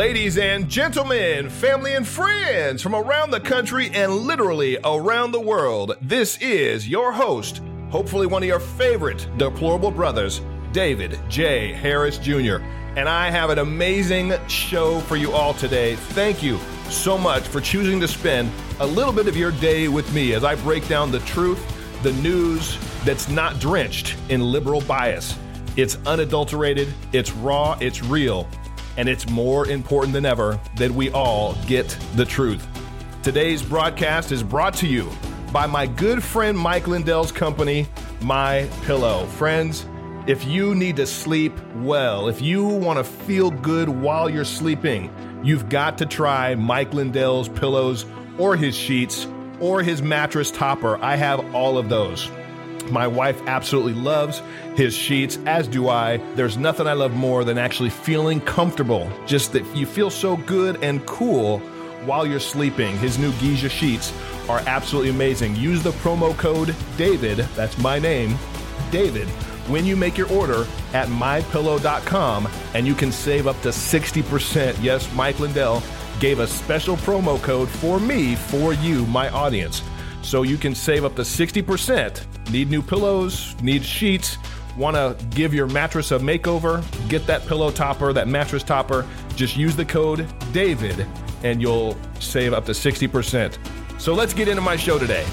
Ladies and gentlemen, family and friends from around the country and literally around the world, this is your host, hopefully one of your favorite deplorable brothers, David J. Harris Jr. And I have an amazing show for you all today. Thank you so much for choosing to spend a little bit of your day with me as I break down the truth, the news that's not drenched in liberal bias. It's unadulterated, it's raw, it's real and it's more important than ever that we all get the truth. Today's broadcast is brought to you by my good friend Mike Lindell's company, My Pillow. Friends, if you need to sleep well, if you want to feel good while you're sleeping, you've got to try Mike Lindell's pillows or his sheets or his mattress topper. I have all of those. My wife absolutely loves his sheets, as do I. There's nothing I love more than actually feeling comfortable. Just that you feel so good and cool while you're sleeping. His new Giza sheets are absolutely amazing. Use the promo code DAVID, that's my name, David, when you make your order at mypillow.com and you can save up to 60%. Yes, Mike Lindell gave a special promo code for me, for you, my audience. So you can save up to 60% Need new pillows? Need sheets? Want to give your mattress a makeover? Get that pillow topper, that mattress topper. Just use the code DAVID and you'll save up to 60%. So let's get into my show today.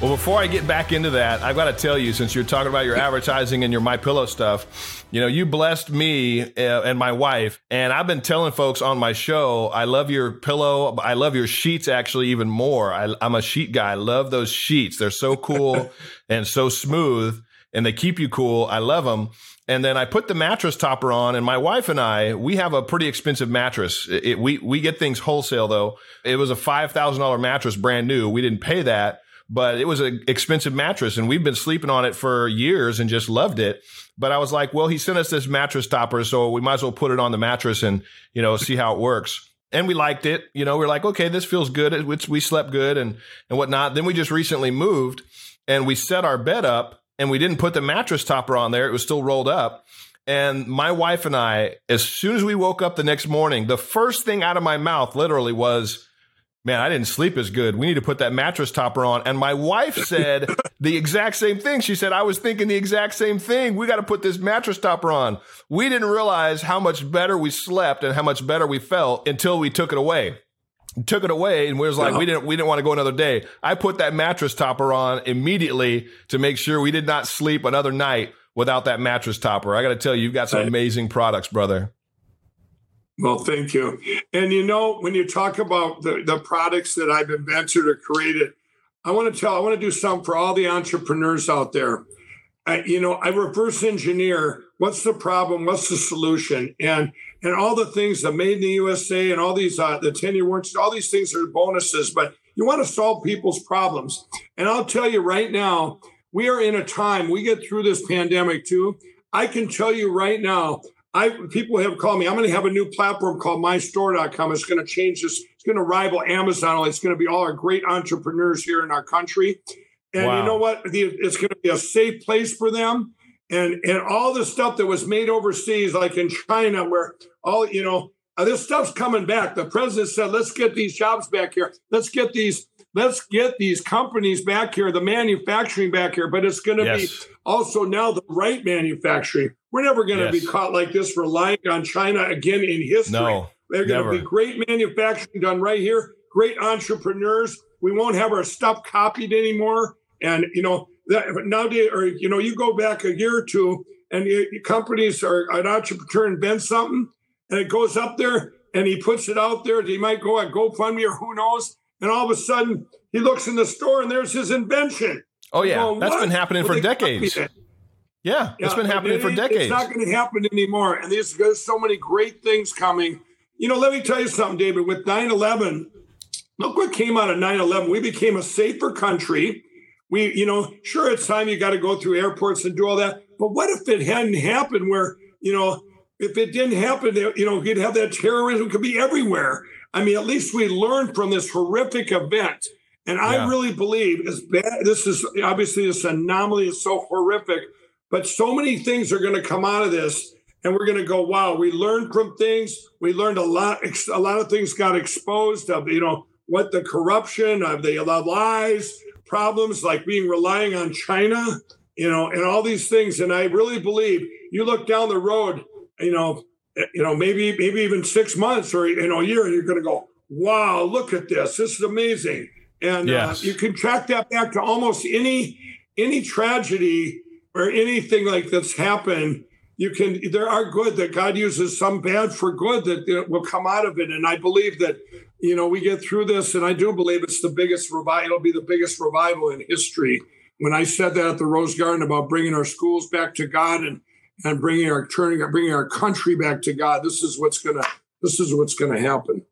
Well, before I get back into that, I've got to tell you, since you're talking about your advertising and your My Pillow stuff, you know, you blessed me uh, and my wife, and I've been telling folks on my show, I love your pillow. I love your sheets actually even more. I, I'm a sheet guy. I love those sheets. They're so cool and so smooth, and they keep you cool. I love them. And then I put the mattress topper on, and my wife and I, we have a pretty expensive mattress. It, it, we we get things wholesale though. It was a five thousand dollar mattress, brand new. We didn't pay that but it was an expensive mattress and we've been sleeping on it for years and just loved it. But I was like, well, he sent us this mattress topper, so we might as well put it on the mattress and, you know, see how it works. And we liked it. You know, we are like, okay, this feels good. It's, we slept good and, and whatnot. Then we just recently moved and we set our bed up and we didn't put the mattress topper on there. It was still rolled up. And my wife and I, as soon as we woke up the next morning, the first thing out of my mouth literally was, man, I didn't sleep as good. We need to put that mattress topper on. And my wife said the exact same thing. She said, I was thinking the exact same thing. We got to put this mattress topper on. We didn't realize how much better we slept and how much better we felt until we took it away. Took it away and we was like, we didn't, we didn't want to go another day. I put that mattress topper on immediately to make sure we did not sleep another night without that mattress topper. I got to tell you, you've got some amazing products, brother. Well, thank you. And you know, when you talk about the, the products that I've invented or created, I want to tell, I want to do something for all the entrepreneurs out there. I, you know, I reverse engineer what's the problem, what's the solution, and and all the things that made in the USA and all these uh, the ten year warranties, all these things are bonuses, but you want to solve people's problems. And I'll tell you right now, we are in a time we get through this pandemic too. I can tell you right now, I people have called me. I'm going to have a new platform called MyStore.com. It's going to change this. It's going to rival Amazon. It's going to be all our great entrepreneurs here in our country. And wow. you know what? It's going to be a safe place for them. And and all the stuff that was made overseas, like in China, where all you know, uh, this stuff's coming back. The president said, "Let's get these jobs back here. Let's get these." Let's get these companies back here, the manufacturing back here, but it's going to yes. be also now the right manufacturing. We're never going to yes. be caught like this, relying on China again in history. No, They're going to be great manufacturing done right here, great entrepreneurs. We won't have our stuff copied anymore. And, you know, that nowadays, or, you know, you go back a year or two and you, companies or an entrepreneur invents something and it goes up there and he puts it out there. He might go at GoFundMe or who knows. And all of a sudden he looks in the store and there's his invention. Oh, yeah. Going, That's been happening well, for decades. Yeah, it's been happening it, for decades. It's not going to happen anymore. And there's, there's so many great things coming. You know, let me tell you something, David. With 9 11, look what came out of 9 11. We became a safer country. We, you know, sure, it's time you got to go through airports and do all that. But what if it hadn't happened where, you know, if it didn't happen, you know, you'd have that terrorism could be everywhere. I mean, at least we learned from this horrific event. And yeah. I really believe as bad, this is obviously this anomaly is so horrific but so many things are going to come out of this. and we're going to go, wow, we learned from things. We learned a lot. A lot of things got exposed of, you know, what the corruption of the lies, problems like being relying on China, you know, and all these things. And I really believe you look down the road, you know, you know, maybe maybe even six months or you know a year, and you're going to go, wow, look at this. This is amazing. And uh, yes. uh, you can track that back to almost any any tragedy or anything like that's happened you can there are good that god uses some bad for good that will come out of it. And i believe that you know we get through this and i do believe it's the biggest revival it'll be the biggest revival in history. When i said that at the rose garden about bringing our schools back to god and and bringing our turning bringing our country back to god this is what's gonna this is what's gonna happen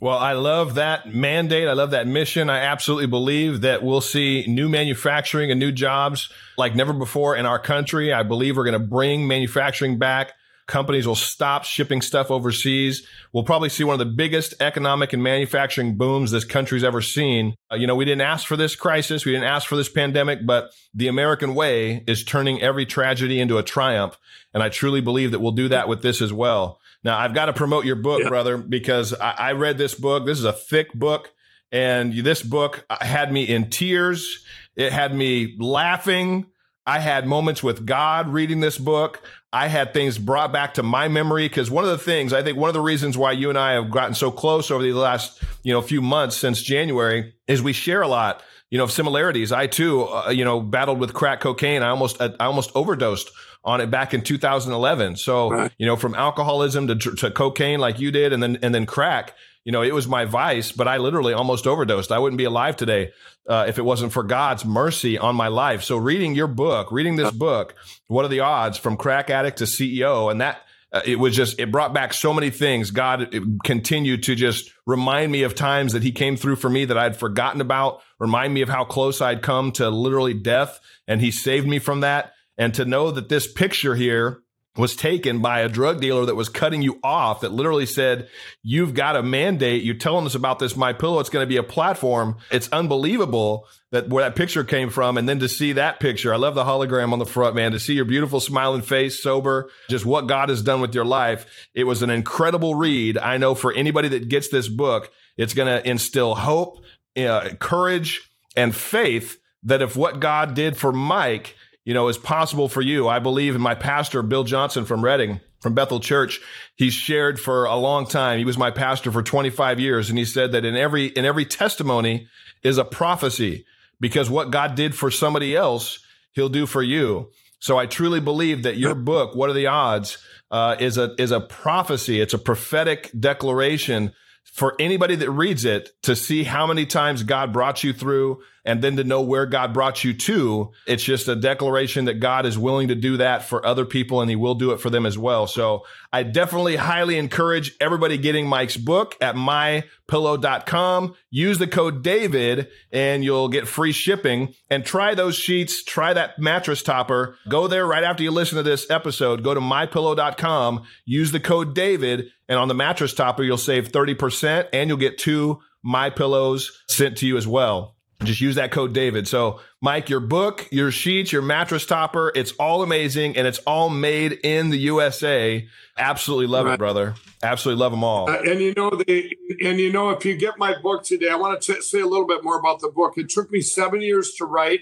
well, I love that mandate. I love that mission. I absolutely believe that we'll see new manufacturing and new jobs like never before in our country. I believe we're going to bring manufacturing back. Companies will stop shipping stuff overseas. We'll probably see one of the biggest economic and manufacturing booms this country's ever seen. Uh, you know, we didn't ask for this crisis. We didn't ask for this pandemic, but the American way is turning every tragedy into a triumph. And I truly believe that we'll do that with this as well. Now, I've got to promote your book, yeah. brother, because I, I read this book. This is a thick book. And this book uh, had me in tears. It had me laughing. I had moments with God reading this book. I had things brought back to my memory because one of the things I think one of the reasons why you and I have gotten so close over the last you know few months since January is we share a lot you know of similarities. I too uh, you know battled with crack cocaine. I almost I almost overdosed on it back in 2011. So, right. you know, from alcoholism to, to cocaine like you did and then, and then crack, you know, it was my vice, but I literally almost overdosed. I wouldn't be alive today uh, if it wasn't for God's mercy on my life. So, reading your book, reading this book, what are the odds from crack addict to CEO? And that, uh, it was just, it brought back so many things. God continued to just remind me of times that He came through for me that I'd forgotten about, remind me of how close I'd come to literally death. And He saved me from that. And to know that this picture here was taken by a drug dealer that was cutting you off that literally said you've got a mandate. You're telling us about this my pillow. It's going to be a platform. It's unbelievable that where that picture came from. And then to see that picture i love the hologram on the front man. To see your beautiful smiling face sober just what god has done with your life. It was an incredible read. I know for anybody that gets this book it's going to instill hope uh, courage and faith that if what god did for mike you know, is possible for you. I believe in my pastor, Bill Johnson from Redding, from Bethel Church. He's shared for a long time. He was my pastor for 25 years. And he said that in every, in every testimony is a prophecy because what God did for somebody else, he'll do for you. So I truly believe that your book, What Are the Odds, uh, is a, is a prophecy. It's a prophetic declaration for anybody that reads it to see how many times God brought you through and then to know where God brought you to. It's just a declaration that God is willing to do that for other people and he will do it for them as well. So I definitely highly encourage everybody getting Mike's book at mypillow.com. Use the code David and you'll get free shipping and try those sheets. Try that mattress topper. Go there right after you listen to this episode. Go to mypillow.com. Use the code David and on the mattress topper, you'll save 30% and you'll get two My Pillows sent to you as well. Just use that code David. So, Mike, your book, your sheets, your mattress topper, it's all amazing and it's all made in the USA. Absolutely love right. it, brother. Absolutely love them all. Uh, and you know, the and you know, if you get my book today, I want to say a little bit more about the book. It took me seven years to write.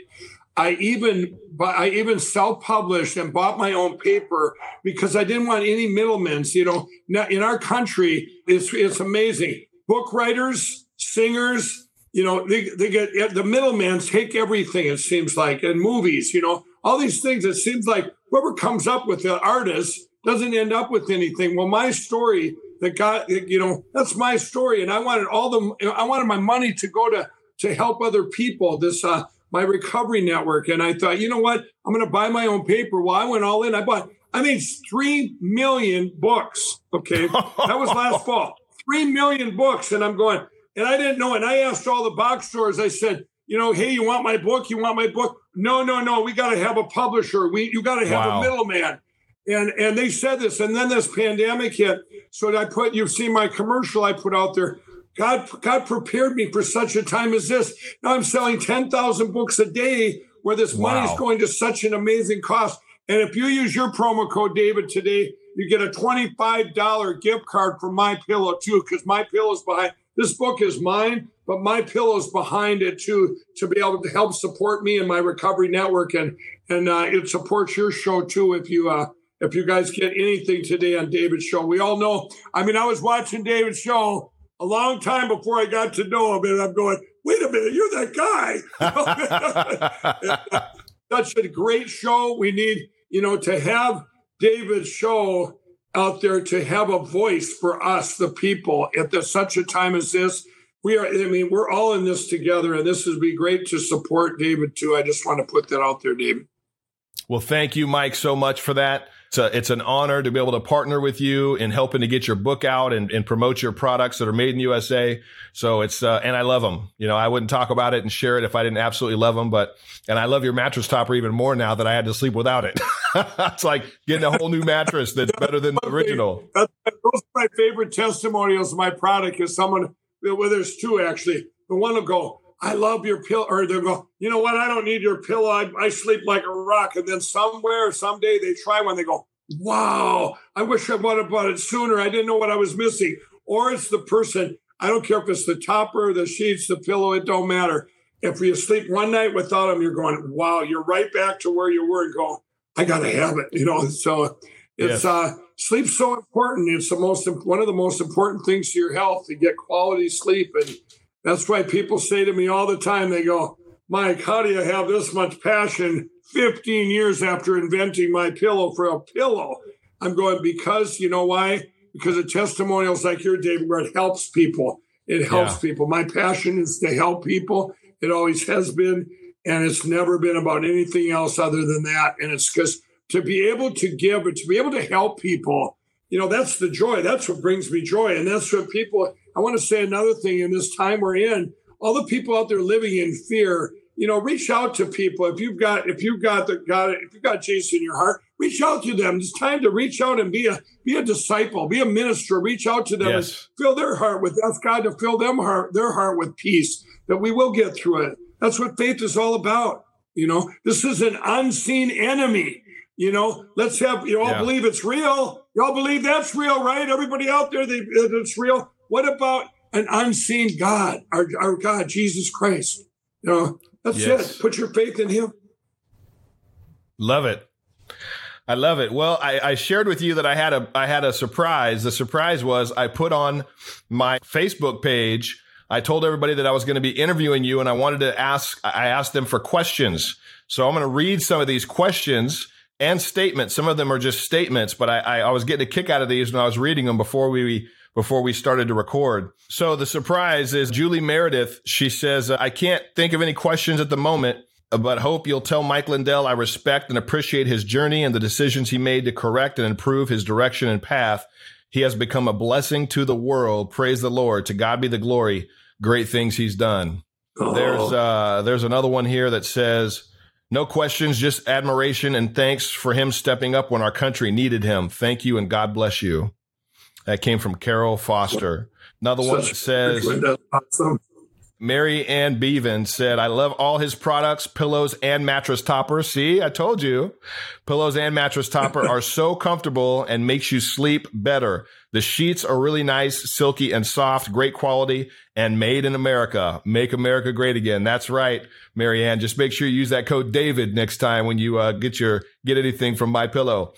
I even I even self-published and bought my own paper because I didn't want any middlemen. You know, in our country, it's it's amazing. Book writers, singers, you know, they, they get the middlemen take everything. It seems like in movies, you know, all these things. It seems like whoever comes up with the artist doesn't end up with anything. Well, my story that got you know that's my story, and I wanted all the I wanted my money to go to to help other people. This uh, my recovery network. And I thought, you know what? I'm going to buy my own paper. Well, I went all in. I bought, I made 3 million books. Okay. that was last fall. 3 million books. And I'm going, and I didn't know. And I asked all the box stores, I said, you know, hey, you want my book? You want my book? No, no, no. We got to have a publisher. We, you got to have wow. a middleman. And, and they said this. And then this pandemic hit. So I put, you've seen my commercial I put out there. God, God prepared me for such a time as this. Now I'm selling 10,000 books a day where this wow. money is going to such an amazing cost. And if you use your promo code David today, you get a $25 gift card from my pillow too, because my pillow's behind this book is mine, but my pillow's behind it too, to be able to help support me and my recovery network. And and uh, it supports your show too if you uh if you guys get anything today on David's show. We all know, I mean, I was watching David's show a long time before I got to know him, and I'm going, wait a minute, you're that guy. Such a great show. We need, you know, to have David's show out there to have a voice for us, the people, at the, such a time as this. We are, I mean, we're all in this together, and this would be great to support David too. I just want to put that out there, David. Well, thank you, Mike, so much for that. It's, a, it's an honor to be able to partner with you in helping to get your book out and, and promote your products that are made in USA. So it's, uh, and I love them. You know, I wouldn't talk about it and share it if I didn't absolutely love them. But, and I love your mattress topper even more now that I had to sleep without it. it's like getting a whole new mattress that's better than the original. Those are my favorite testimonials of my product is someone, well, there's two actually. The one will go, I love your pillow. Or they'll go, you know what? I don't need your pillow. I, I sleep like a rock. And then somewhere, someday they try one. They go, wow, I wish I would have bought it sooner. I didn't know what I was missing. Or it's the person, I don't care if it's the topper, the sheets, the pillow, it don't matter. If you sleep one night without them, you're going, wow, you're right back to where you were and go, I got to have it. You know, so it's, uh, sleep's so important. It's the most, one of the most important things to your health to get quality sleep. And that's why people say to me all the time, they go, Mike, how do you have this much passion 15 years after inventing my pillow for a pillow? I'm going, because you know why? Because of testimonials like your, David, where it helps people. It helps yeah. people. My passion is to help people. It always has been. And it's never been about anything else other than that. And it's because to be able to give and to be able to help people, you know, that's the joy. That's what brings me joy. And that's what people, I want to say another thing in this time we're in, all the people out there living in fear, you know, reach out to people. If you've got, if you've got the got if you've got Jesus in your heart, reach out to them. It's time to reach out and be a be a disciple, be a minister. Reach out to them yes. and fill their heart with ask God to fill them heart their heart with peace. That we will get through it. That's what faith is all about. You know, this is an unseen enemy. You know, let's have you all yeah. believe it's real. You all believe that's real, right? Everybody out there, they, it's real. What about an unseen God, our, our God, Jesus Christ? You know, that's yes. it. Put your faith in Him. Love it. I love it. Well, I, I, shared with you that I had a I had a surprise. The surprise was I put on my Facebook page. I told everybody that I was going to be interviewing you, and I wanted to ask. I asked them for questions. So I'm going to read some of these questions and statements. Some of them are just statements, but I, I, I was getting a kick out of these when I was reading them before we before we started to record. So the surprise is Julie Meredith. She says, I can't think of any questions at the moment, but hope you'll tell Mike Lindell I respect and appreciate his journey and the decisions he made to correct and improve his direction and path. He has become a blessing to the world. Praise the Lord. To God be the glory. Great things he's done. Oh. There's uh there's another one here that says, no questions, just admiration and thanks for him stepping up when our country needed him. Thank you and God bless you. That came from Carol Foster. Another one that says, awesome. Mary Ann Bevan said, I love all his products, pillows and mattress topper. See, I told you. Pillows and mattress topper are so comfortable and makes you sleep better. The sheets are really nice, silky and soft, great quality and made in America. Make America great again. That's right, Mary Ann. Just make sure you use that code David next time when you uh, get your, get anything from my pillow.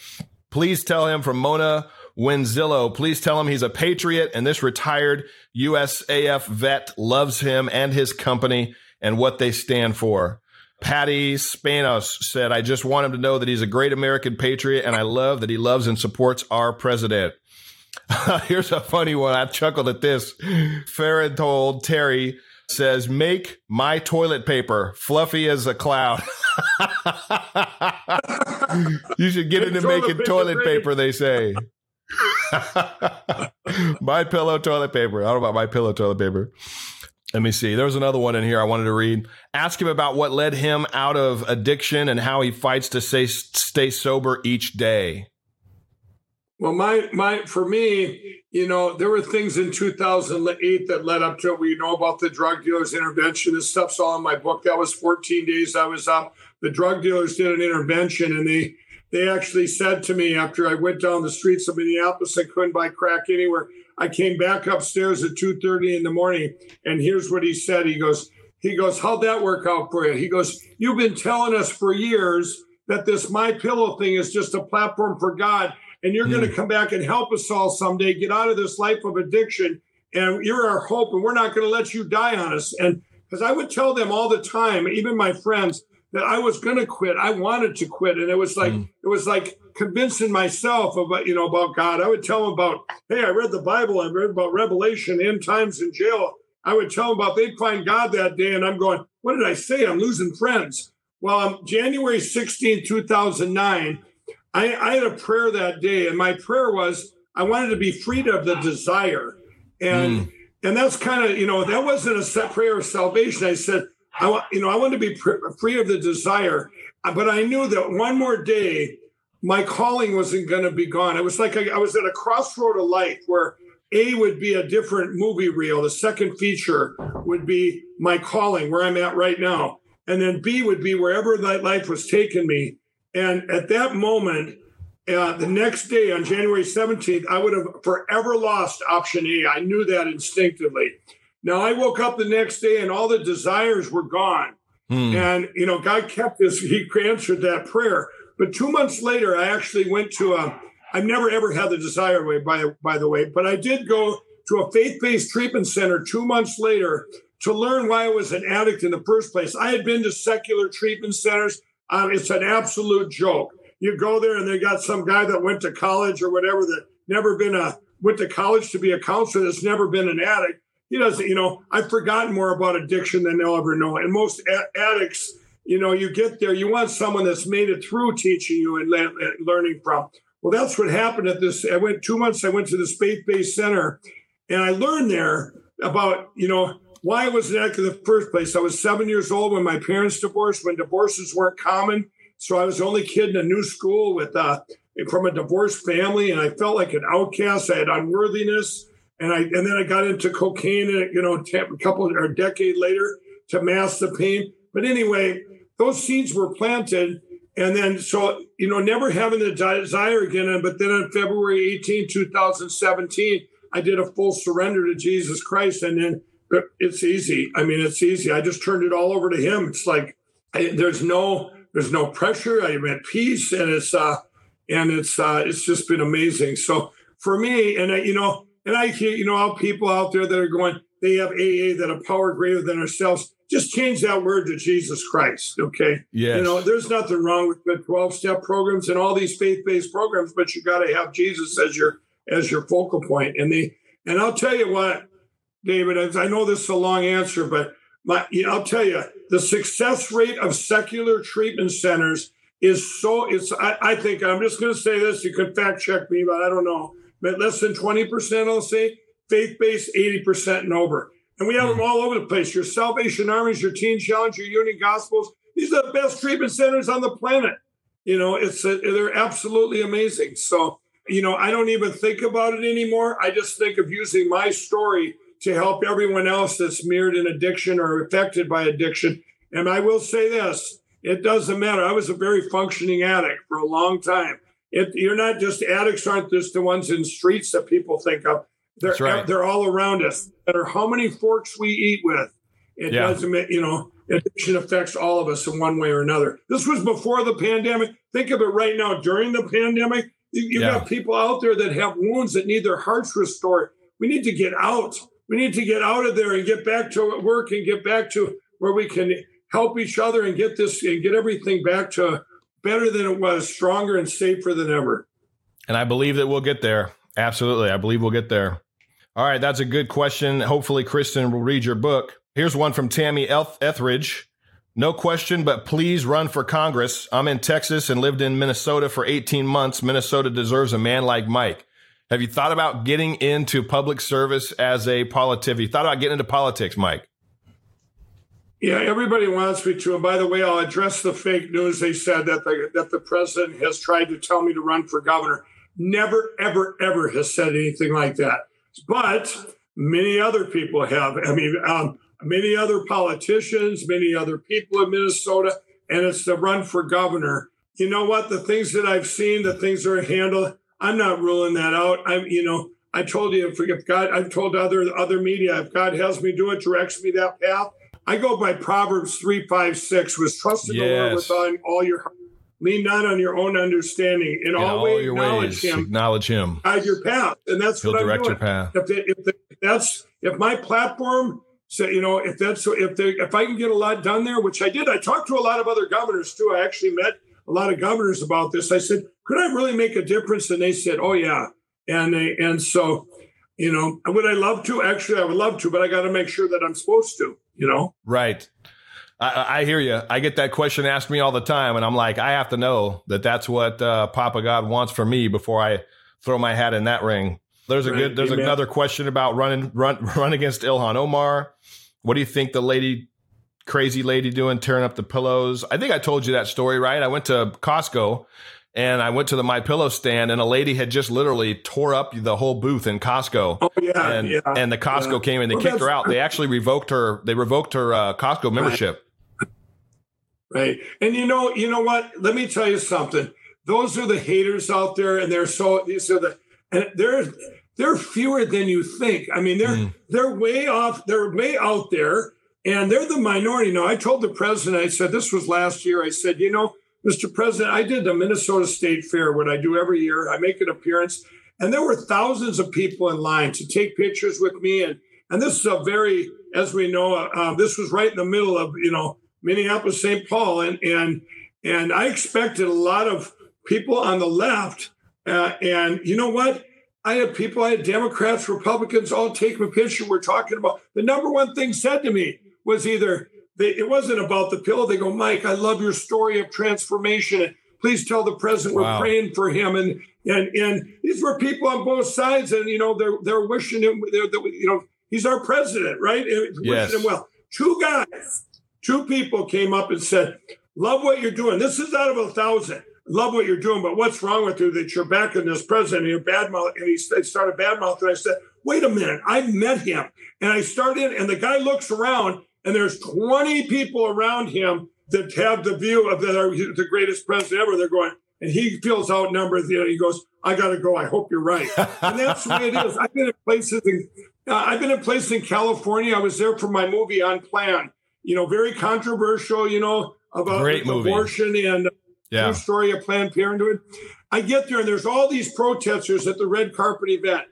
Please tell him from Mona Wenzillo. Please tell him he's a patriot and this retired USAF vet loves him and his company and what they stand for. Patty Spanos said, I just want him to know that he's a great American patriot and I love that he loves and supports our president. Here's a funny one. I chuckled at this. Farron told Terry says, make my toilet paper fluffy as a cloud. you should get into making toilet paper, they say. my pillow toilet paper. I don't know about my pillow toilet paper. Let me see. There was another one in here I wanted to read. Ask him about what led him out of addiction and how he fights to stay stay sober each day. Well, my my for me, you know, there were things in 2008 that led up to it. We know about the drug dealers intervention. This stuff's all in my book. That was 14 days I was up. The drug dealers did an intervention and they they actually said to me after I went down the streets of Minneapolis, I couldn't buy crack anywhere. I came back upstairs at 2:30 in the morning, and here's what he said. He goes, he goes, How'd that work out for you? He goes, You've been telling us for years that this my pillow thing is just a platform for God, and you're mm. going to come back and help us all someday get out of this life of addiction. And you're our hope, and we're not going to let you die on us. And because I would tell them all the time, even my friends, that I was going to quit. I wanted to quit, and it was like mm. it was like convincing myself about you know about God. I would tell them about, hey, I read the Bible. I read about Revelation, end times in jail. I would tell them about they'd find God that day, and I'm going, what did I say? I'm losing friends. Well, on January 16, 2009, I, I had a prayer that day, and my prayer was I wanted to be freed of the desire, and mm. and that's kind of you know that wasn't a set prayer of salvation. I said I want, you know, I want to be free of the desire, uh, but I knew that one more day, my calling wasn't going to be gone. It was like I, I was at a crossroad of life where A would be a different movie reel. The second feature would be my calling, where I'm at right now. And then B would be wherever that life was taking me. And at that moment, uh, the next day on January 17th, I would have forever lost option A. I knew that instinctively. Now I woke up the next day and all the desires were gone. Hmm. And, you know, God kept this, He answered that prayer. But two months later, I actually went to a, I've never ever had the desire way, by, by the way, but I did go to a faith based treatment center two months later to learn why I was an addict in the first place. I had been to secular treatment centers. Um, it's an absolute joke. You go there and they got some guy that went to college or whatever that never been a, went to college to be a counselor that's never been an addict he doesn't, you know, I've forgotten more about addiction than they'll ever know. And most a- addicts, you know, you get there, you want someone that's made it through teaching you and le- learning from. Well, that's what happened at this. I went two months, I went to the faith based center and I learned there about, you know, why I was an addict in the first place. I was seven years old when my parents divorced, when divorces weren't common. So I was the only kid in a new school with uh, from a divorced family, and I felt like an outcast. I had unworthiness and I and then I got into cocaine, you know, a couple or a decade later to mask the pain. But anyway, those seeds were planted, and then so you know, never having the desire again. But then on February 18, 2017, I did a full surrender to Jesus Christ, and then but it's easy. I mean, it's easy. I just turned it all over to Him. It's like I, there's no there's no pressure. I'm at peace, and it's uh and it's uh it's just been amazing. So for me, and I, you know and I hear, you know, all people out there that are going, they have AA that a power greater than ourselves. Just change that word to Jesus Christ. Okay. Yeah. You know, there's nothing wrong with the 12 step programs and all these faith based programs, but you got to have Jesus as your, as your focal point. And the, and I'll tell you what, David, I know this is a long answer, but my, you know, I'll tell you the success rate of secular treatment centers is so, it's, I, I think I'm just going to say this. You can fact check me, but I don't know but less than 20%, I'll say, faith based, 80% and over. And we have hmm. them all over the place. Your Salvation Armies, your Teen Challenge, your Union Gospels. These are the best treatment centers on the planet. You know, it's a, they're absolutely amazing. So, you know, I don't even think about it anymore. I just think of using my story to help everyone else that's mirrored in addiction or affected by addiction. And I will say this it doesn't matter. I was a very functioning addict for a long time. It, you're not just addicts aren't just the ones in streets that people think of. They're right. they're all around us. No matter how many forks we eat with, it yeah. doesn't. You know, addiction affects all of us in one way or another. This was before the pandemic. Think of it right now during the pandemic. You, you yeah. got people out there that have wounds that need their hearts restored. We need to get out. We need to get out of there and get back to work and get back to where we can help each other and get this and get everything back to better than it was, stronger and safer than ever. And I believe that we'll get there. Absolutely. I believe we'll get there. All right. That's a good question. Hopefully, Kristen will read your book. Here's one from Tammy Etheridge. No question, but please run for Congress. I'm in Texas and lived in Minnesota for 18 months. Minnesota deserves a man like Mike. Have you thought about getting into public service as a politician? Have you thought about getting into politics, Mike? Yeah, everybody wants me to. And by the way, I'll address the fake news they said that the, that the president has tried to tell me to run for governor. Never, ever, ever has said anything like that. But many other people have. I mean, um, many other politicians, many other people in Minnesota, and it's the run for governor. you know what? The things that I've seen, the things that are handled, I'm not ruling that out. I'm, you know, I told you if God, I've told other other media, if God has me do it, directs me that path. I go by Proverbs three, five, six, was trust in yes. the Lord with all, all your heart. Lean not on your own understanding. In, in all, all your acknowledge ways, him. Acknowledge him. Guide your path. And that's He'll what direct I'm your path. If, they, if, they, if that's if my platform so you know if that's if they if I can get a lot done there, which I did, I talked to a lot of other governors too. I actually met a lot of governors about this. I said, could I really make a difference? And they said, oh yeah. And they, and so you know, would I love to? Actually, I would love to, but I got to make sure that I'm supposed to. You know, right. I, I, hear you. I get that question asked me all the time, and I'm like, I have to know that that's what uh, Papa God wants for me before I throw my hat in that ring. There's a right. good. There's Amen. another question about running run run against Ilhan Omar. What do you think the lady, crazy lady, doing tearing up the pillows? I think I told you that story, right? I went to Costco and I went to the My Pillow stand, and a lady had just literally tore up the whole booth in Costco. Oh yeah, and, yeah. And the Costco yeah. came and they well, kicked her out. They actually revoked her. They revoked her uh, Costco membership. Right. And you know, you know what? Let me tell you something. Those are the haters out there, and they're so these are the and they're they're fewer than you think. I mean, they're mm. they're way off. They're way out there, and they're the minority. Now, I told the president. I said this was last year. I said, you know Mr. President, I did the Minnesota State Fair, what I do every year. I make an appearance, and there were thousands of people in line to take pictures with me. And and this is a very, as we know, uh, uh this was right in the middle of you know Minneapolis, St. Paul, and and and I expected a lot of people on the left. Uh, and you know what? I had people, I had Democrats, Republicans all take a picture. We're talking about the number one thing said to me was either they, it wasn't about the pill. They go, Mike, I love your story of transformation. Please tell the president wow. we're praying for him. And and and these were people on both sides, and you know they're they're wishing him. They're, they're you know he's our president, right? Yes. Wishing him well. Two guys, two people came up and said, "Love what you're doing. This is out of a thousand. Love what you're doing, but what's wrong with you that you're backing this president? And you're bad mouth." And he started bad mouth, and I said, "Wait a minute, I met him." And I started, and the guy looks around and there's 20 people around him that have the view of that are the greatest president ever. They're going, and he feels outnumbered. You know, he goes, "I got to go. I hope you're right." and that's the way it is. I've been in places in, uh, I've been in places in California. I was there for my movie Unplanned. You know, very controversial. You know about abortion and yeah. story of Planned Parenthood. I get there and there's all these protesters at the red carpet event,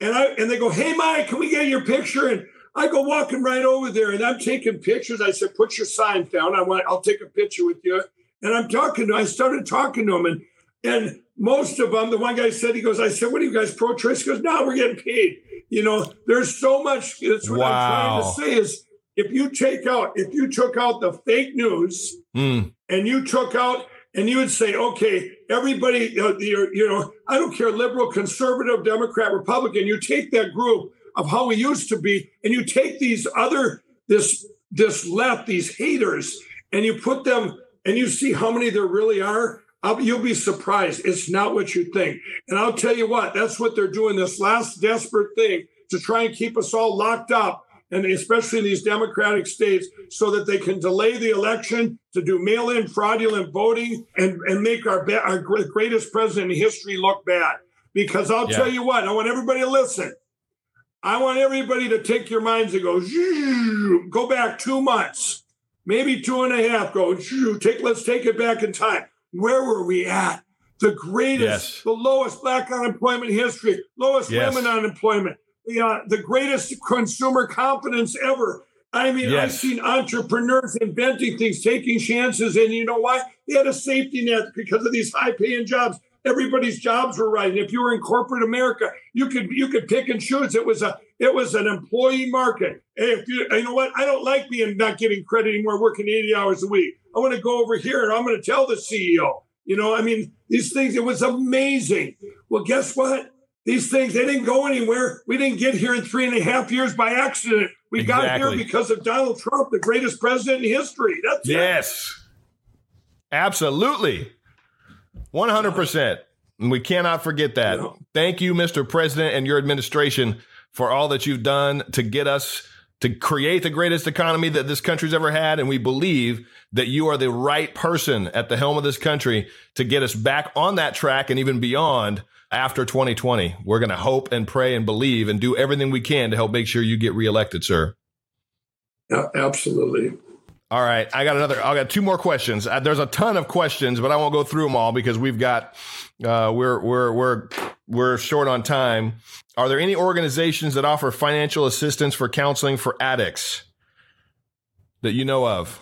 and I and they go, "Hey, Mike, can we get your picture?" And I go walking right over there and I'm taking pictures. I said, put your signs down. I want, I'll take a picture with you. And I'm talking to, I started talking to him and, and most of them, the one guy said, he goes, I said, what are you guys pro-choice? He goes, no, we're getting paid. You know, there's so much. That's what wow. I'm trying to say is if you take out, if you took out the fake news mm. and you took out, and you would say, okay, everybody, uh, you know, I don't care, liberal, conservative, Democrat, Republican, you take that group of how we used to be, and you take these other this this left, these haters, and you put them, and you see how many there really are. I'll, you'll be surprised. It's not what you think. And I'll tell you what, that's what they're doing. This last desperate thing to try and keep us all locked up, and especially in these Democratic states, so that they can delay the election to do mail-in fraudulent voting and, and make our, our greatest president in history look bad. Because I'll yeah. tell you what, I want everybody to listen. I want everybody to take your minds and go, go back two months, maybe two and a half. Go, take. Let's take it back in time. Where were we at? The greatest, yes. the lowest black unemployment history, lowest yes. women unemployment, the uh, the greatest consumer confidence ever. I mean, yes. I've seen entrepreneurs inventing things, taking chances, and you know why? They had a safety net because of these high paying jobs everybody's jobs were right. And if you were in corporate America, you could you could pick and choose. It was a it was an employee market. Hey, if you you know what, I don't like being not getting credit anymore, working 80 hours a week. I want to go over here and I'm going to tell the CEO. You know, I mean, these things, it was amazing. Well, guess what? These things, they didn't go anywhere. We didn't get here in three and a half years by accident. We exactly. got here because of Donald Trump, the greatest president in history. That's yes. Absolutely. 100%. And we cannot forget that. No. Thank you, Mr. President, and your administration for all that you've done to get us to create the greatest economy that this country's ever had. And we believe that you are the right person at the helm of this country to get us back on that track and even beyond after 2020. We're going to hope and pray and believe and do everything we can to help make sure you get reelected, sir. Yeah, absolutely. All right, I got another. I got two more questions. Uh, there's a ton of questions, but I won't go through them all because we've got uh, we're we're we're we're short on time. Are there any organizations that offer financial assistance for counseling for addicts that you know of?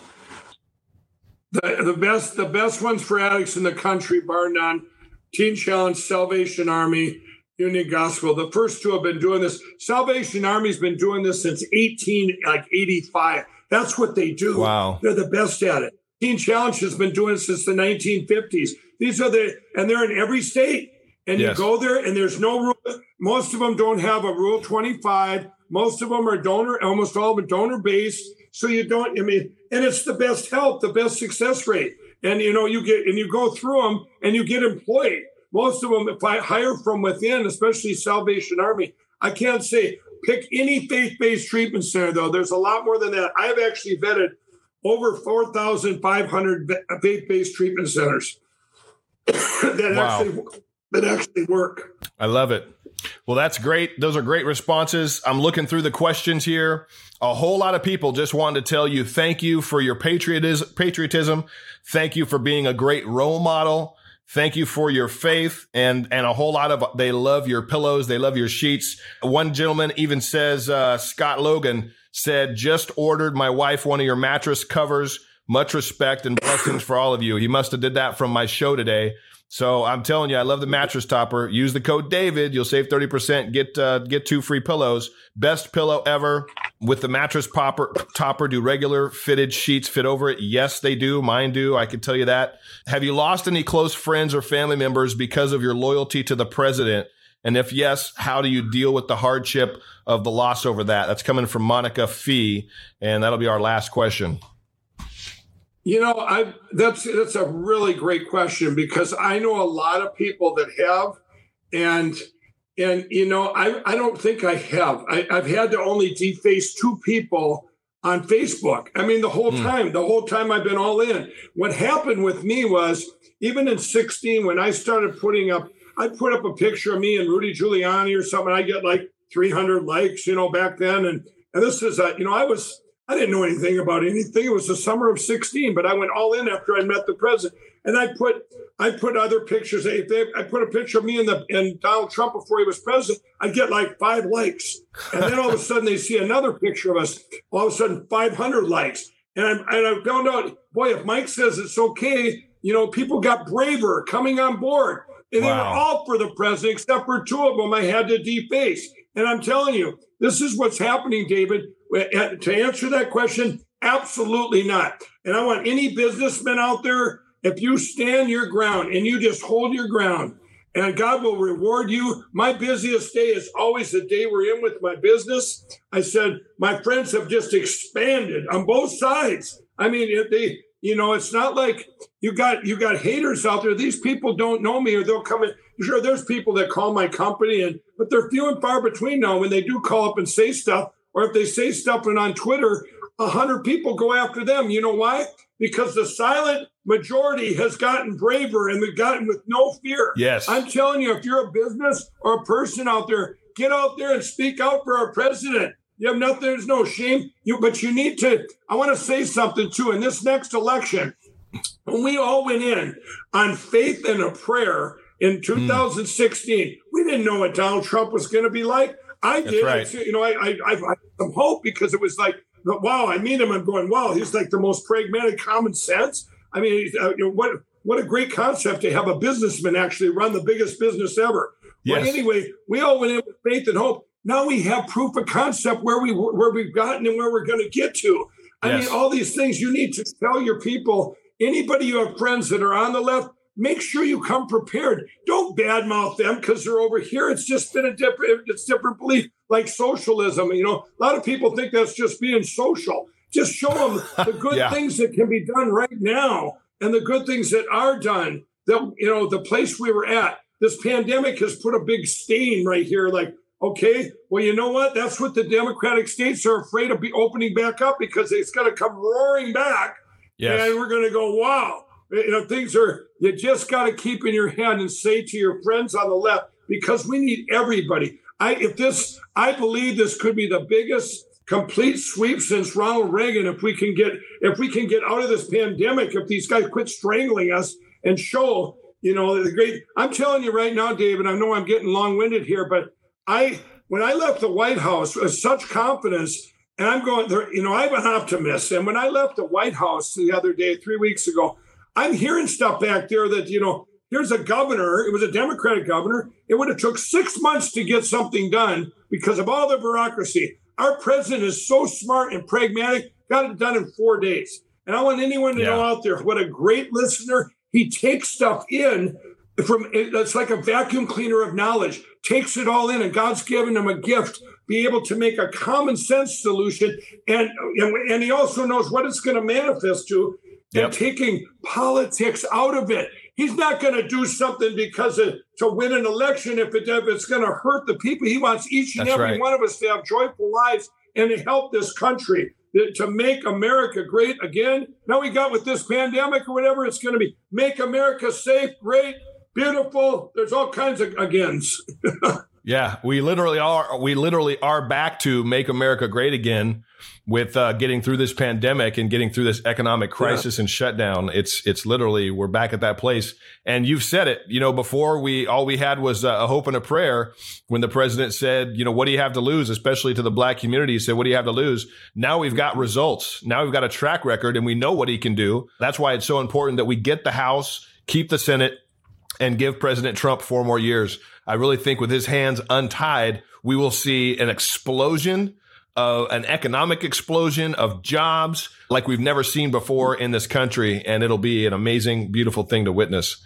The, the best the best ones for addicts in the country, bar none. Teen Challenge, Salvation Army, Union Gospel. The first two have been doing this. Salvation Army's been doing this since 18 like 85. That's what they do. Wow. They're the best at it. Teen Challenge has been doing it since the 1950s. These are the and they're in every state. And yes. you go there and there's no rule. Most of them don't have a rule 25. Most of them are donor, almost all of them donor based. So you don't, I mean, and it's the best help, the best success rate. And you know, you get and you go through them and you get employed. Most of them, if I hire from within, especially Salvation Army, I can't say pick any faith-based treatment center though. There's a lot more than that. I've actually vetted over 4,500 faith-based treatment centers that wow. actually that actually work. I love it. Well, that's great. Those are great responses. I'm looking through the questions here. A whole lot of people just wanted to tell you thank you for your patriotism. Patriotism. Thank you for being a great role model. Thank you for your faith and and a whole lot of they love your pillows, they love your sheets. One gentleman even says uh, Scott Logan said just ordered my wife one of your mattress covers. Much respect and blessings for all of you. He must have did that from my show today. So I'm telling you, I love the mattress topper. Use the code David. You'll save 30%. Get, uh, get two free pillows. Best pillow ever with the mattress popper topper. Do regular fitted sheets fit over it? Yes, they do. Mine do. I can tell you that. Have you lost any close friends or family members because of your loyalty to the president? And if yes, how do you deal with the hardship of the loss over that? That's coming from Monica Fee. And that'll be our last question. You know, I that's that's a really great question because I know a lot of people that have, and and you know, I I don't think I have. I, have had to only deface two people on Facebook. I mean, the whole mm. time, the whole time I've been all in. What happened with me was even in 16 when I started putting up, I put up a picture of me and Rudy Giuliani or something. I get like 300 likes, you know, back then, and and this is a, you know, I was I didn't know anything about anything. It was the summer of 16, but I went all in after I met the president. And I put I put other pictures. I put a picture of me and the and Donald Trump before he was president. I get like five likes, and then all of a sudden they see another picture of us. All of a sudden, 500 likes, and I'm and I found out, boy, if Mike says it's okay, you know, people got braver coming on board, and wow. they were all for the president except for two of them. I had to deface, and I'm telling you, this is what's happening, David. Uh, to answer that question, absolutely not. And I want any businessman out there, if you stand your ground and you just hold your ground, and God will reward you. My busiest day is always the day we're in with my business. I said, my friends have just expanded on both sides. I mean, they, you know, it's not like you got you got haters out there. These people don't know me, or they'll come in. Sure, there's people that call my company, and but they're few and far between now. When they do call up and say stuff, or if they say stuff and on Twitter, a hundred people go after them. You know why? Because the silent majority has gotten braver and they've gotten with no fear. Yes. I'm telling you, if you're a business or a person out there, get out there and speak out for our president. You have nothing, there's no shame. You but you need to, I want to say something too. In this next election, when we all went in on faith and a prayer in 2016, mm. we didn't know what Donald Trump was going to be like. I did. Right. you know, I, I, I, had some hope because it was like, wow, I meet him. I'm going, wow, he's like the most pragmatic, common sense. I mean, uh, you know, what what a great concept to have a businessman actually run the biggest business ever. Yes. Well, anyway, we all went in with faith and hope. Now we have proof of concept where we where we've gotten and where we're going to get to. I yes. mean, all these things you need to tell your people. Anybody you have friends that are on the left, make sure you come prepared. Don't badmouth them because they're over here. It's just been a different, it's different belief, like socialism. You know, a lot of people think that's just being social. Just show them the good yeah. things that can be done right now and the good things that are done. That you know, the place we were at, this pandemic has put a big stain right here. Like, Okay, well, you know what? That's what the Democratic states are afraid of be opening back up because it's going to come roaring back. Yes. And we're going to go, wow. You know, things are, you just got to keep in your head and say to your friends on the left, because we need everybody. I, if this, I believe this could be the biggest complete sweep since Ronald Reagan. If we can get, if we can get out of this pandemic, if these guys quit strangling us and show, you know, the great, I'm telling you right now, David, I know I'm getting long winded here, but I when I left the White House with such confidence, and I'm going there, you know, I'm an optimist. And when I left the White House the other day, three weeks ago, I'm hearing stuff back there that, you know, here's a governor, it was a Democratic governor. It would have took six months to get something done because of all the bureaucracy. Our president is so smart and pragmatic, got it done in four days. And I want anyone to yeah. know out there what a great listener. He takes stuff in from it's like a vacuum cleaner of knowledge takes it all in and god's given him a gift be able to make a common sense solution and and, and he also knows what it's going to manifest to yep. and taking politics out of it he's not going to do something because of, to win an election if, it, if it's going to hurt the people he wants each and That's every right. one of us to have joyful lives and to help this country to make America great again. Now we got with this pandemic or whatever it's going to be. Make America safe, great, beautiful. There's all kinds of agains. yeah, we literally are. We literally are back to make America great again with uh, getting through this pandemic and getting through this economic crisis yeah. and shutdown. It's it's literally we're back at that place. And you've said it. You know, before we all we had was a hope and a prayer when the president said, you know, what do you have to lose, especially to the black community. He said, what do you have to lose? Now we've got results. Now we've got a track record, and we know what he can do. That's why it's so important that we get the House, keep the Senate and give President Trump four more years. I really think with his hands untied, we will see an explosion of an economic explosion of jobs like we've never seen before in this country. And it'll be an amazing, beautiful thing to witness.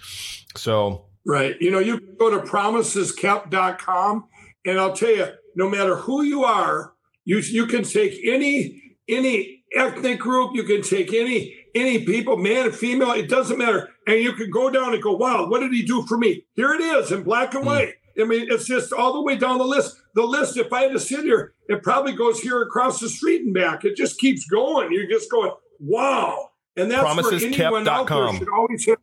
So, right. You know, you go to promiseskept.com and I'll tell you, no matter who you are, you, you can take any, any ethnic group, you can take any, any people, man or female, it doesn't matter. And you can go down and go, wow, what did he do for me? Here it is in black and hmm. white. I mean, it's just all the way down the list. The list, if I had to sit here, it probably goes here across the street and back. It just keeps going. You're just going, wow. And that's where anyone out there should always have.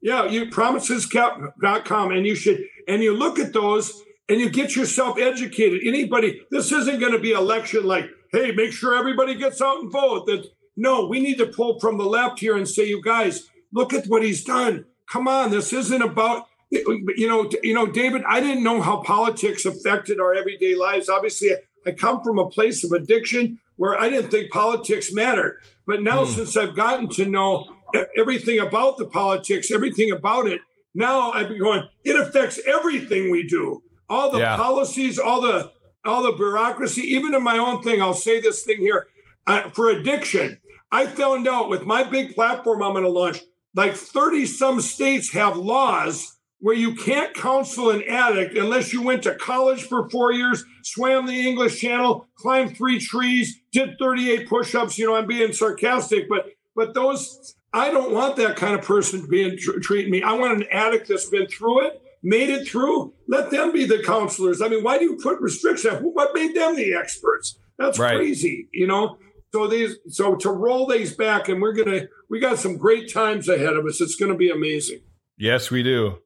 Yeah, you promiseskept.com. And you should, and you look at those and you get yourself educated. Anybody, this isn't going to be election like, hey, make sure everybody gets out and vote. That no, we need to pull from the left here and say, you guys, look at what he's done. Come on, this isn't about you know, you know, David. I didn't know how politics affected our everyday lives. Obviously, I come from a place of addiction where I didn't think politics mattered. But now, mm. since I've gotten to know everything about the politics, everything about it, now I've been going. It affects everything we do. All the yeah. policies, all the all the bureaucracy, even in my own thing. I'll say this thing here uh, for addiction. I found out with my big platform I'm going to launch, like 30 some states have laws where you can't counsel an addict unless you went to college for four years, swam the English Channel, climbed three trees, did 38 push-ups. You know, I'm being sarcastic, but but those I don't want that kind of person being tr- treating me. I want an addict that's been through it, made it through. Let them be the counselors. I mean, why do you put restrictions? What made them the experts? That's right. crazy, you know. So these, so to roll these back, and we're gonna, we got some great times ahead of us. It's to be amazing. Yes, we do.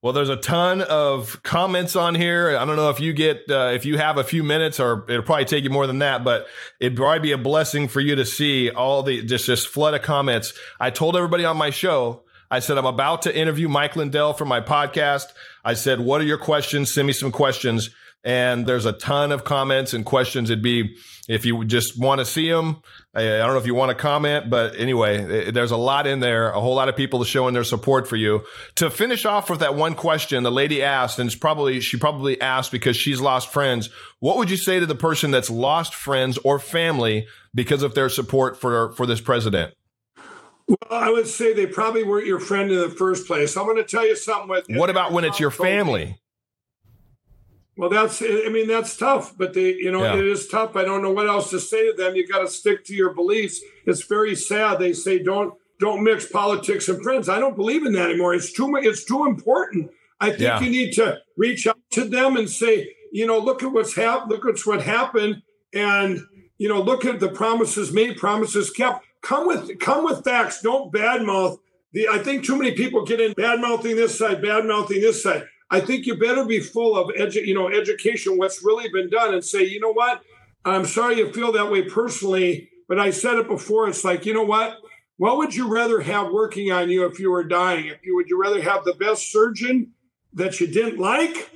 Well, there's a ton of comments on here. I don't know if you get, uh, if you have a few minutes, or it'll probably take you more than that, but it'd probably be a blessing for you to see all the just this flood of comments. I told everybody on my show, I said I'm about to interview Mike Lindell for my podcast. I said, "What are your questions? Send me some questions." And there's a ton of comments and questions. It'd be if you just want to see them. I, don't know if you want to comment, but anyway, eh, there's a lot in there. A whole lot of people showing their support for you. To finish off with that one question, the lady asked, and it's probably she probably asked because she's lost friends. What would you say to the person that's lost friends or family because of their support for for this president? Well, I would say they probably weren't your friend in the first place. I'm going to tell you something. With what about when it's your family? Well, that's I mean that's tough, but they you know yeah. it is tough. I don't know what else to say to them. You got to stick to your beliefs. It's very sad. They say don't don't mix politics and friends. I don't believe in that anymore. It's too much. it's too important. I think yeah. you need to reach out to them and say, you know, look at what's happened. Look at what happened, and you know, look at the promises made, promises kept. Come with come with facts. Don't badmouth. The I think too many people get in bad mouthing this side, bad mouthing this side. I think you better be full of edu- you know education, what's really been done, and say, you know what, I'm sorry you feel that way personally, but I said it before. It's like, you know what? What would you rather have working on you if you were dying? If you would you rather have the best surgeon that you didn't like,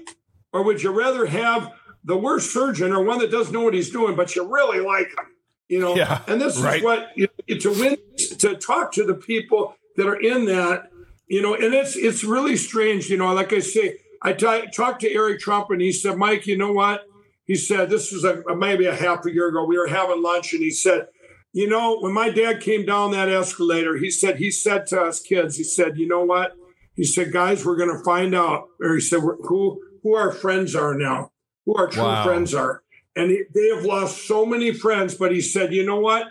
or would you rather have the worst surgeon or one that doesn't know what he's doing, but you really like him? You know, yeah, and this right. is what you know, to win to talk to the people that are in that, you know, and it's it's really strange, you know. Like I say, I t- talked to Eric Trump, and he said, Mike, you know what? He said this was a, maybe a half a year ago. We were having lunch, and he said, you know, when my dad came down that escalator, he said he said to us kids, he said, you know what? He said, guys, we're going to find out. Or he said, who who our friends are now, who our true Wow. friends are, and he, they have lost so many friends. But he said, you know what?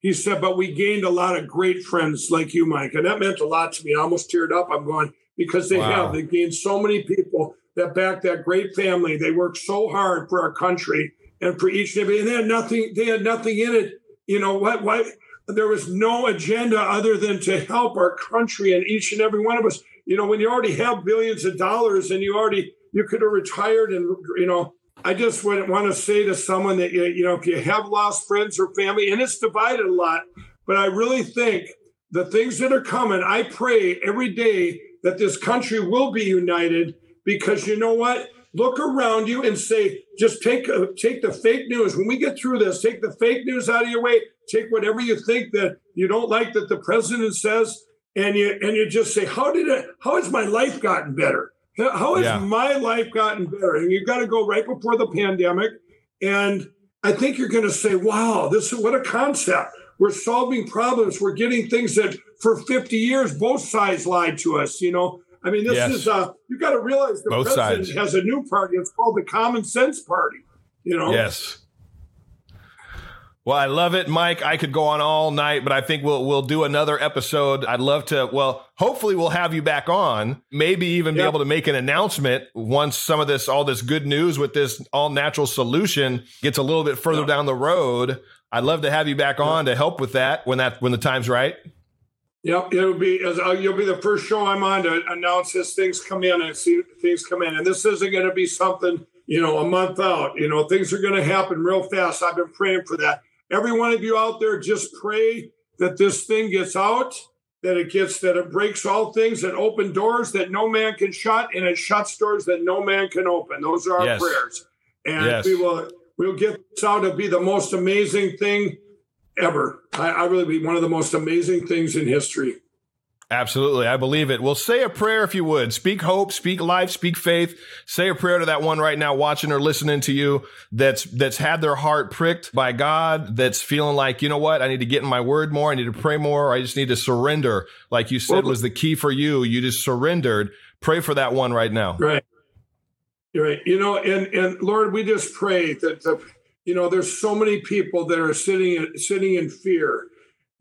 He said, but we gained a lot of great friends like you, Mike. And that meant a lot to me. I almost teared up. I'm going, because they Wow. have. They gained so many people that back that great family. They worked so hard for our country and for each and every, and they had nothing, they had nothing in it. You know what? Why there was no agenda other than to help our country and each and every one of us. You know, when you already have billions of dollars and you already you could have retired and you know, I just want to say to someone that you you know, if you have lost friends or family, and it's divided a lot, but I really think the things that are coming, I pray every day that this country will be united because you know what? Look around you and say, just take uh, take the fake news. When we get through this, take the fake news out of your way. Take whatever you think that you don't like that the president says, and you and you just say, how did it? How has my life gotten better? How has Yeah. my life gotten better? And you've got to go right before the pandemic, and I think you're going to say, wow, this is what a concept. We're solving problems. We're getting things that for 50 years both sides lied to us. You know, I mean, this Yes. is uh, you got to realize the Both president sides. has a new party. It's called the Common Sense Party. You know, Yes. Well, I love it, Mike. I could go on all night, but I think we'll we'll do another episode. I'd love to. Well, hopefully, we'll have you back on. Maybe even be able to make an announcement once some of this, all this good news with this all natural solution gets a little bit further Yep. down the road. I'd love to have you back on to help with that when that when the time's right. Yep, it'll be uh, you'll be the first show I'm on to announce as things come in and see things come in. And this isn't going to be something you know a month out. You know, things are going to happen real fast. I've been praying for that. Every one of you out there, just pray that this thing gets out, that it gets that it breaks all things, that open doors that no man can shut, and it shuts doors that no man can open. Those are our Yes. prayers, and Yes. we will we'll get this out to be the most amazing thing ever. I, I really be one of the most amazing things in history. Absolutely. I believe it. Well, say a prayer if you would. Speak hope, speak life, speak faith. Say a prayer to that one right now watching or listening to you that's that's had their heart pricked by God, that's feeling like, you know what, I need to get in my word more, I need to pray more, or I just need to surrender. Like you said Well- was the key for you. You just surrendered. Pray for that one right now. Right. You're right. You know, and and Lord, we just pray that the you know, there's so many people that are sitting in, sitting in fear.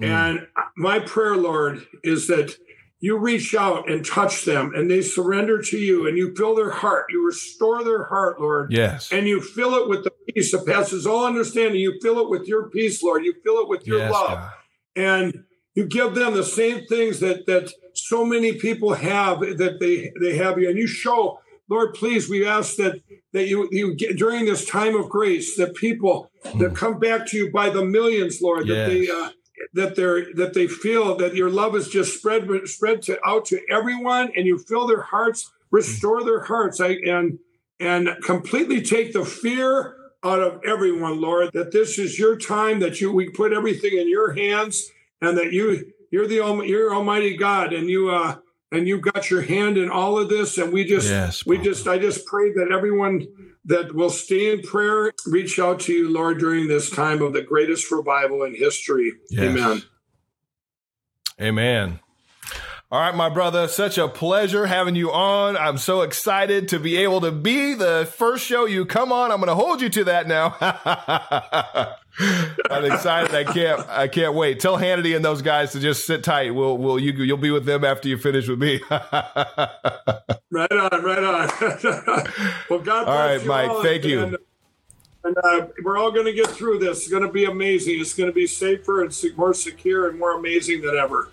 Mm. And my prayer, Lord, is that you reach out and touch them and they surrender to you and you fill their heart. You restore their heart, Lord. Yes. And you fill it with the peace that passes all understanding. You fill it with your peace, Lord. You fill it with your yes, love God. and you give them the same things that that so many people have that they they have you and you show lord please we ask that that you you get during this time of grace that people that come back to you by the millions lord that they uh, that they're that they feel that your love is just spread spread to out to everyone and you fill their hearts restore their hearts. I, and and completely take the fear out of everyone lord that this is your time that you we put everything in your hands and that you you're the you're almighty god and you uh and you've got your hand in all of this and we just Yes, we just i just pray that everyone that will stay in prayer reach out to you lord during this time of the greatest revival in history Yes. amen Amen. All right, my brother, such a pleasure having you on. I'm so excited to be able to be the first show you come on. I'm going to hold you to that now. I'm excited. I can't. I can't wait. Tell Hannity and those guys to just sit tight. We'll. We'll. You. You'll be with them after you finish with me. right on. Right on. well, God. All right, Mike. all, thank and, you. And uh, we're all going to get through this. It's going to be amazing. It's going to be safer and more secure and more amazing than ever.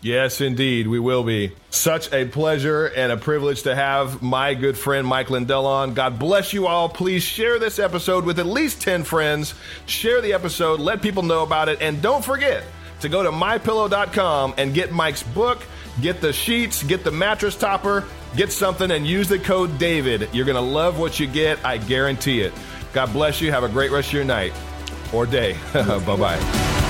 Yes, indeed, we will be. Such a pleasure and a privilege to have my good friend Mike Lindell on. God bless you all. Please share this episode with at least 10 friends. Share the episode, let people know about it, and don't forget to go to mypillow.com and get Mike's book, get the sheets, get the mattress topper, get something, and use the code DAVID. You're going to love what you get, I guarantee it. God bless you. Have a great rest of your night or day. bye bye.